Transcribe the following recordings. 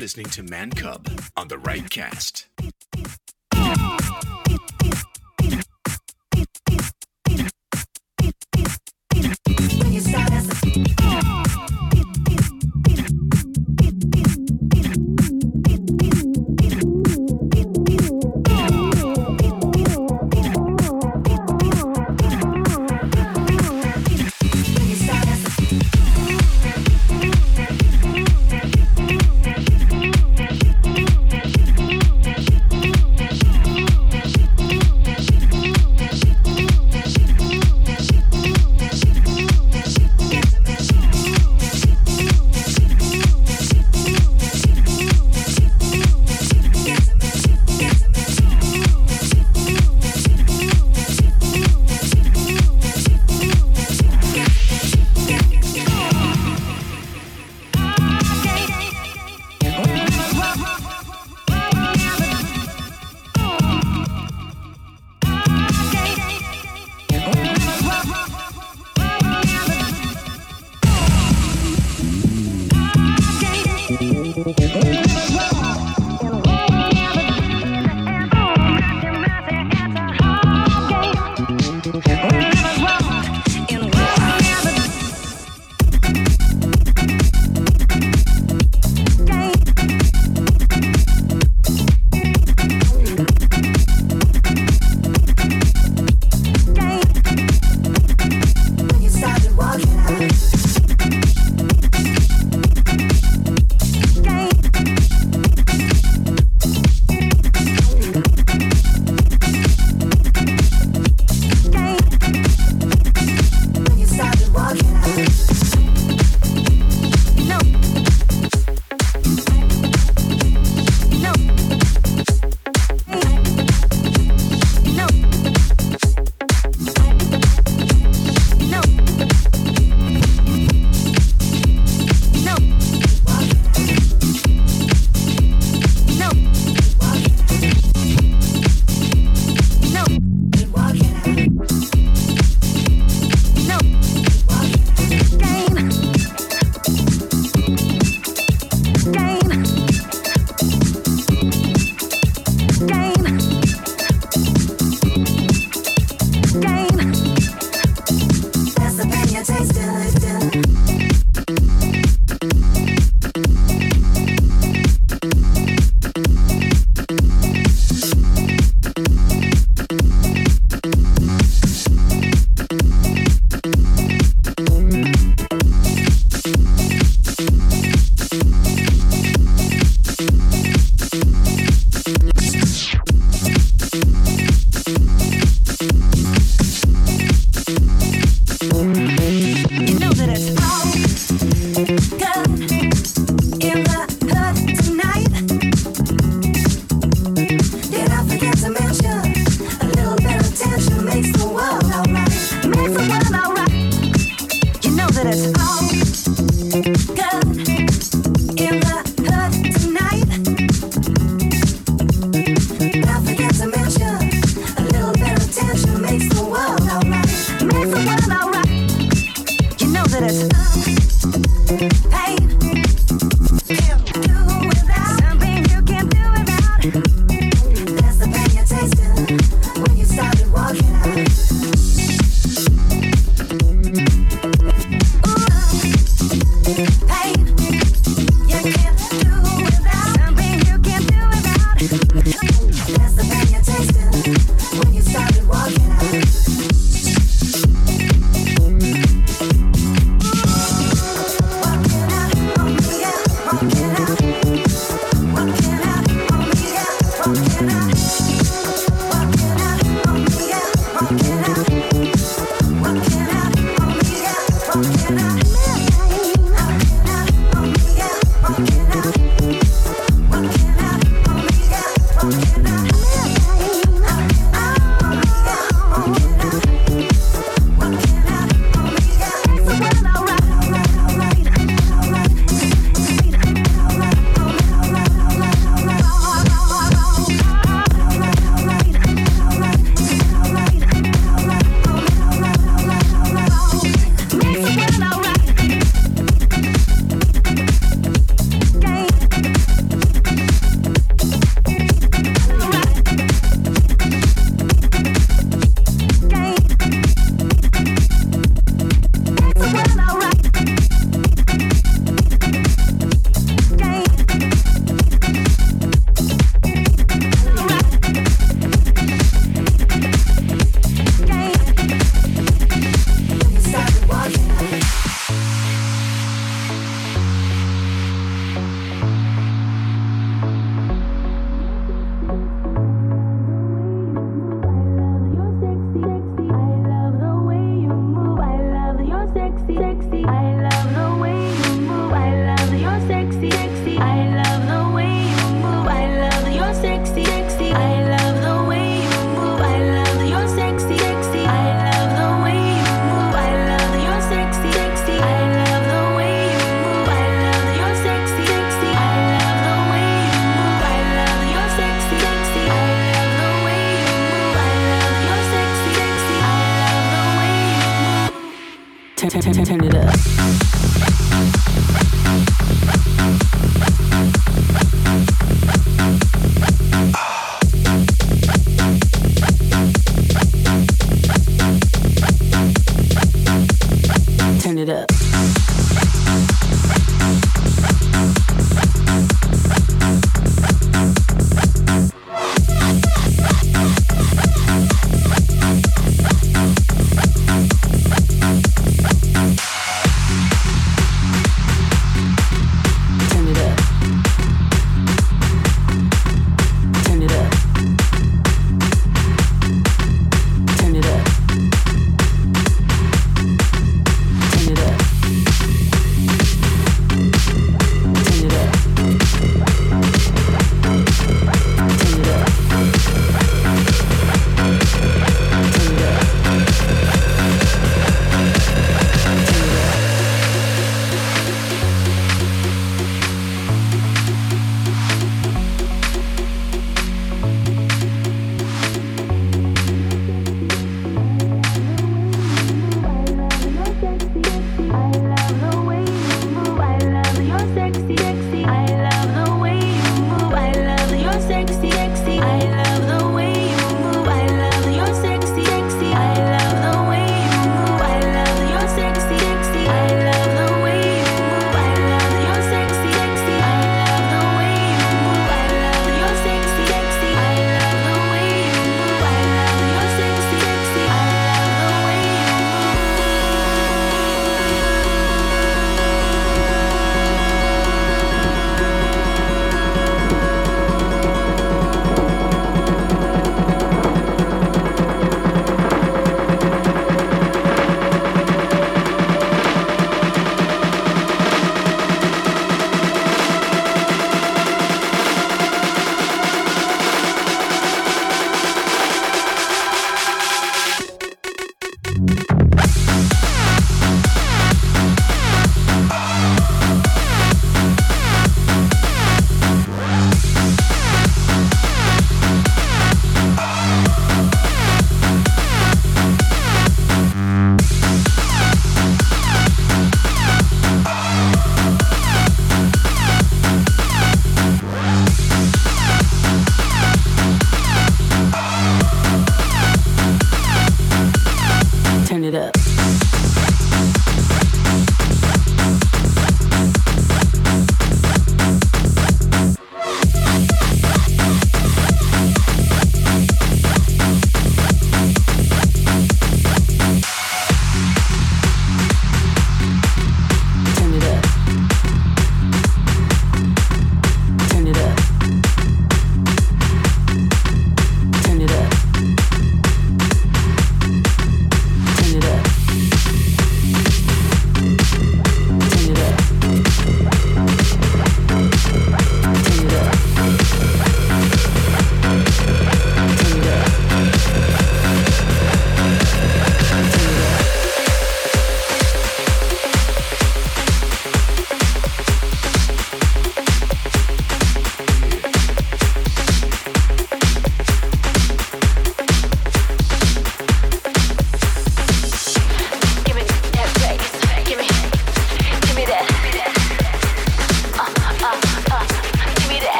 listening to Mancub on the Right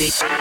big,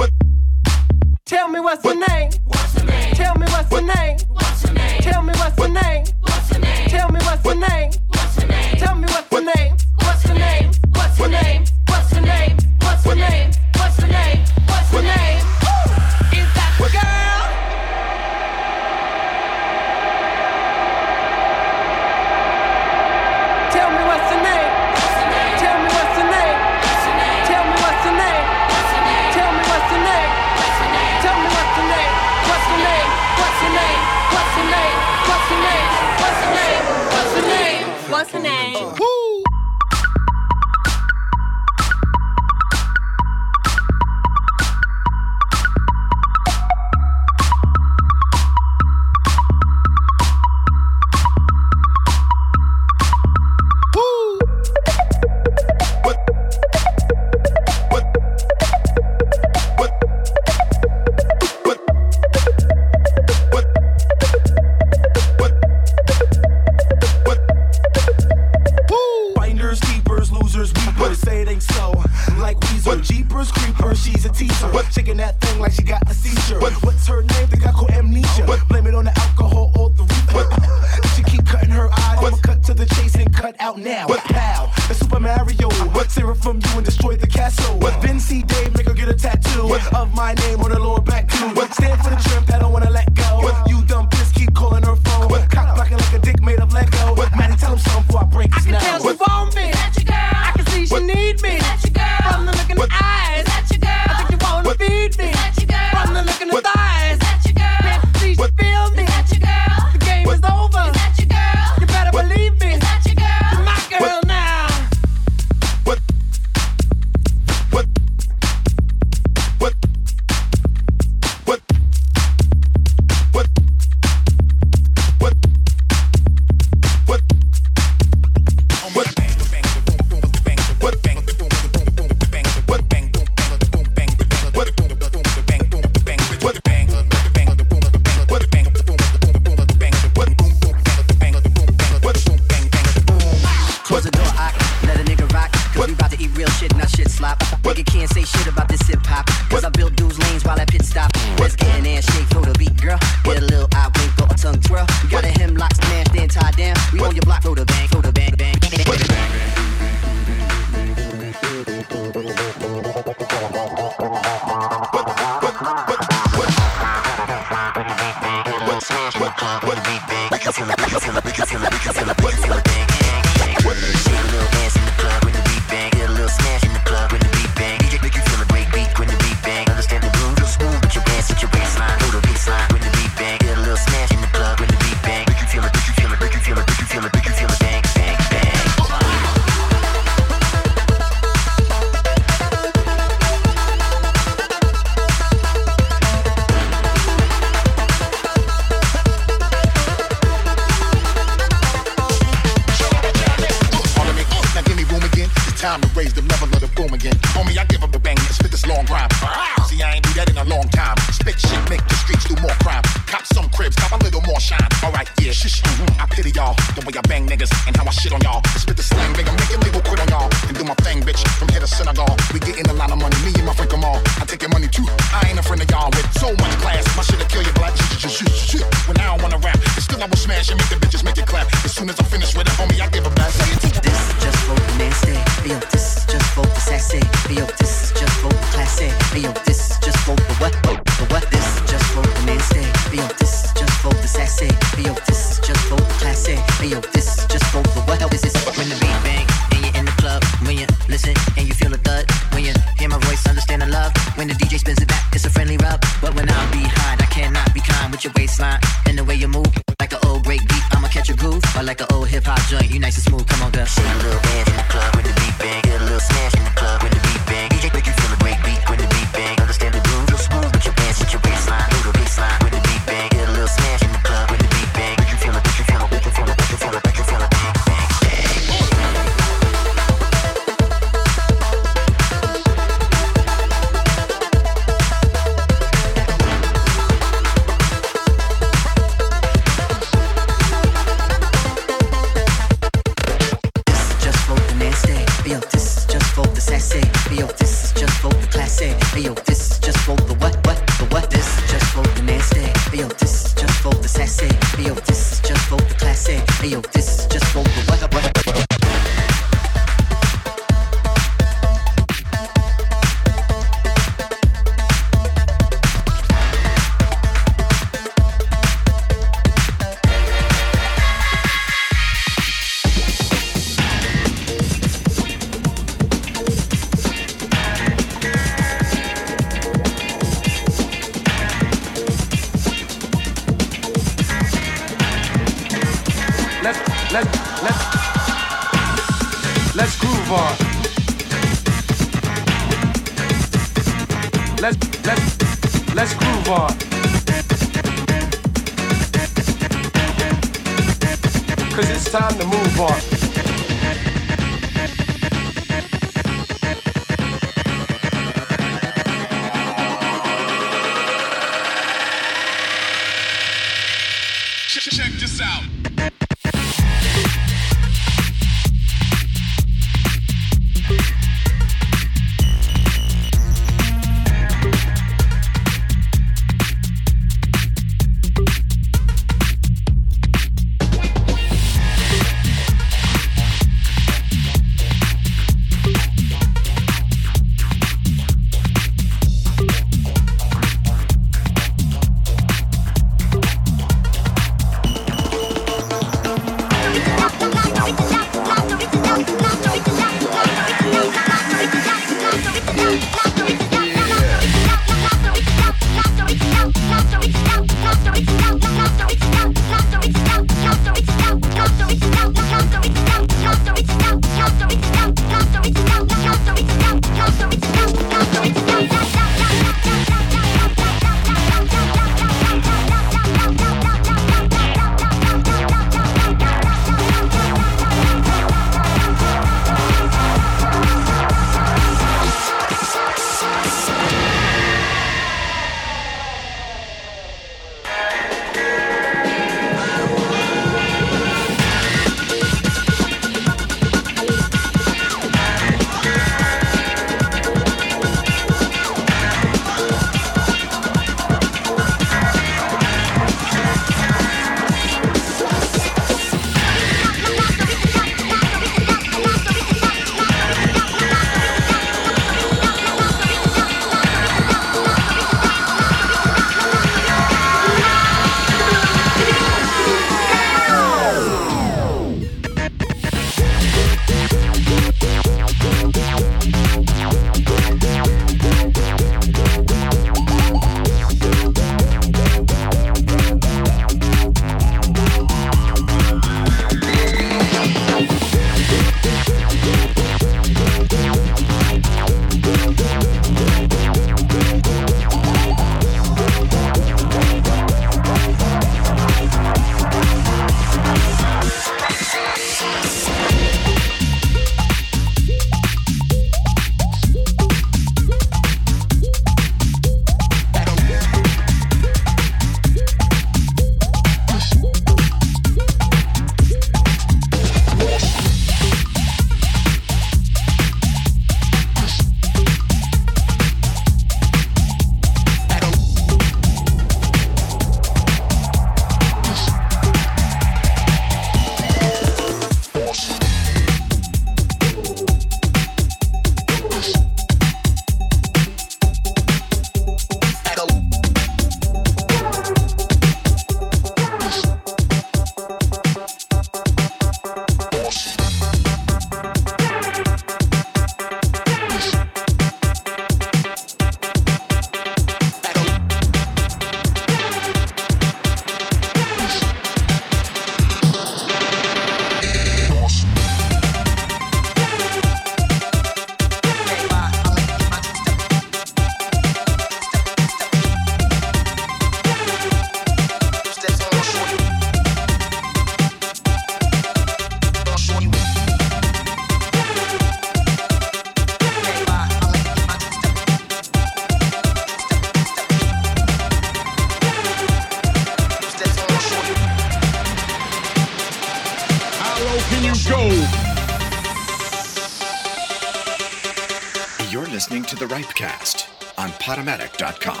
on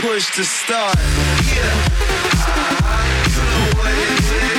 push to start. Yeah, I, I it is.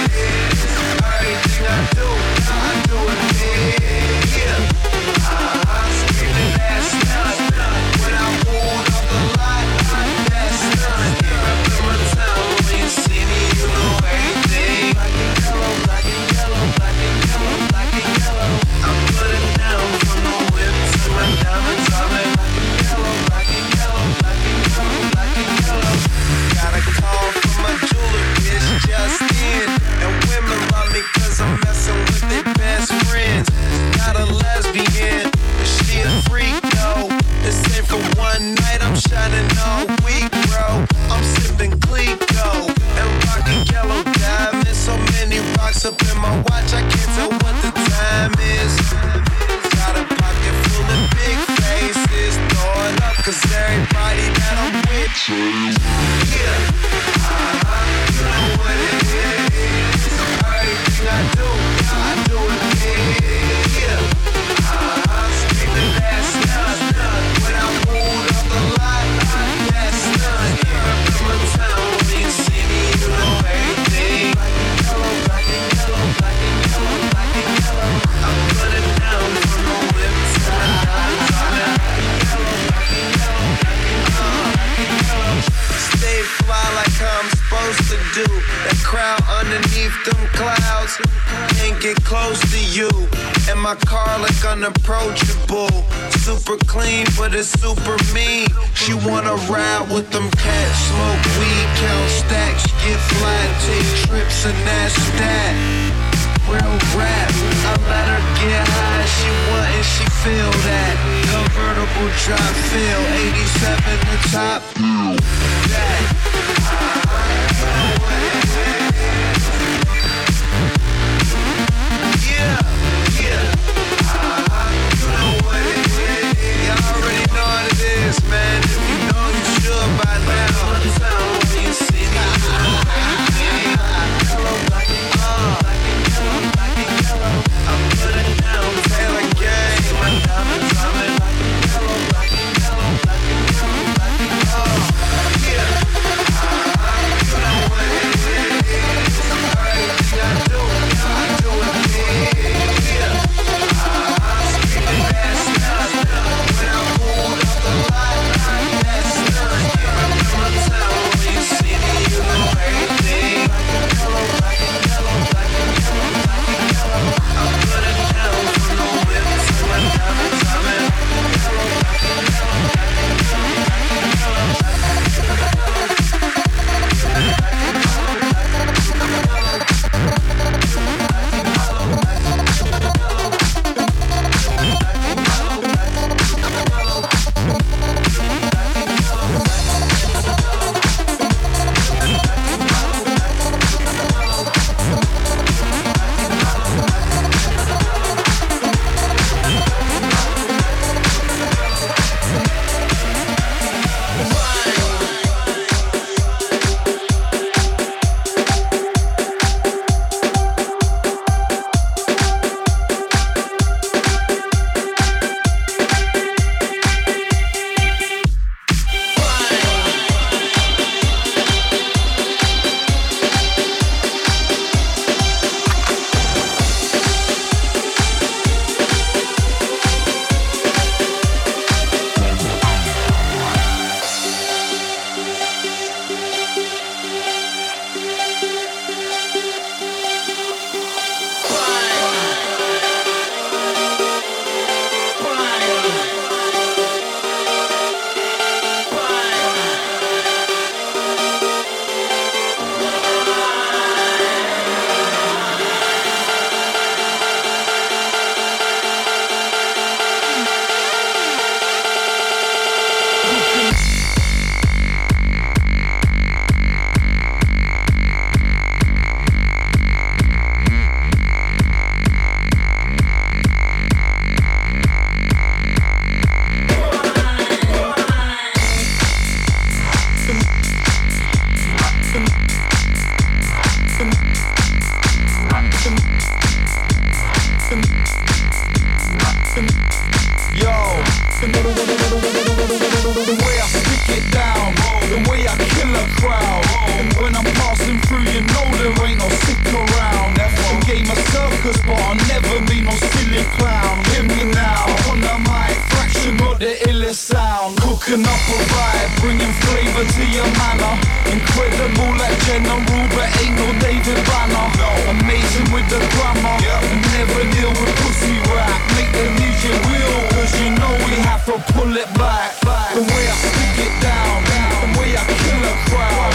focus, but I'll never be no silly clown. Hear me now, on the mic, fraction got the illest sound. Cooking up a vibe, bringing flavor to your manner. Incredible like General, but ain't no David Banner. No. Amazing with the grammar, yep. never deal with pussy rap. Make the music real, cause you know we have to pull it back. back. The way I stick it down, down. the way I kill a crowd.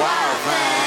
Wild thing.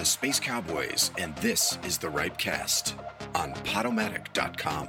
The Space Cowboys, and this is the Ripecast on Podomatic.com.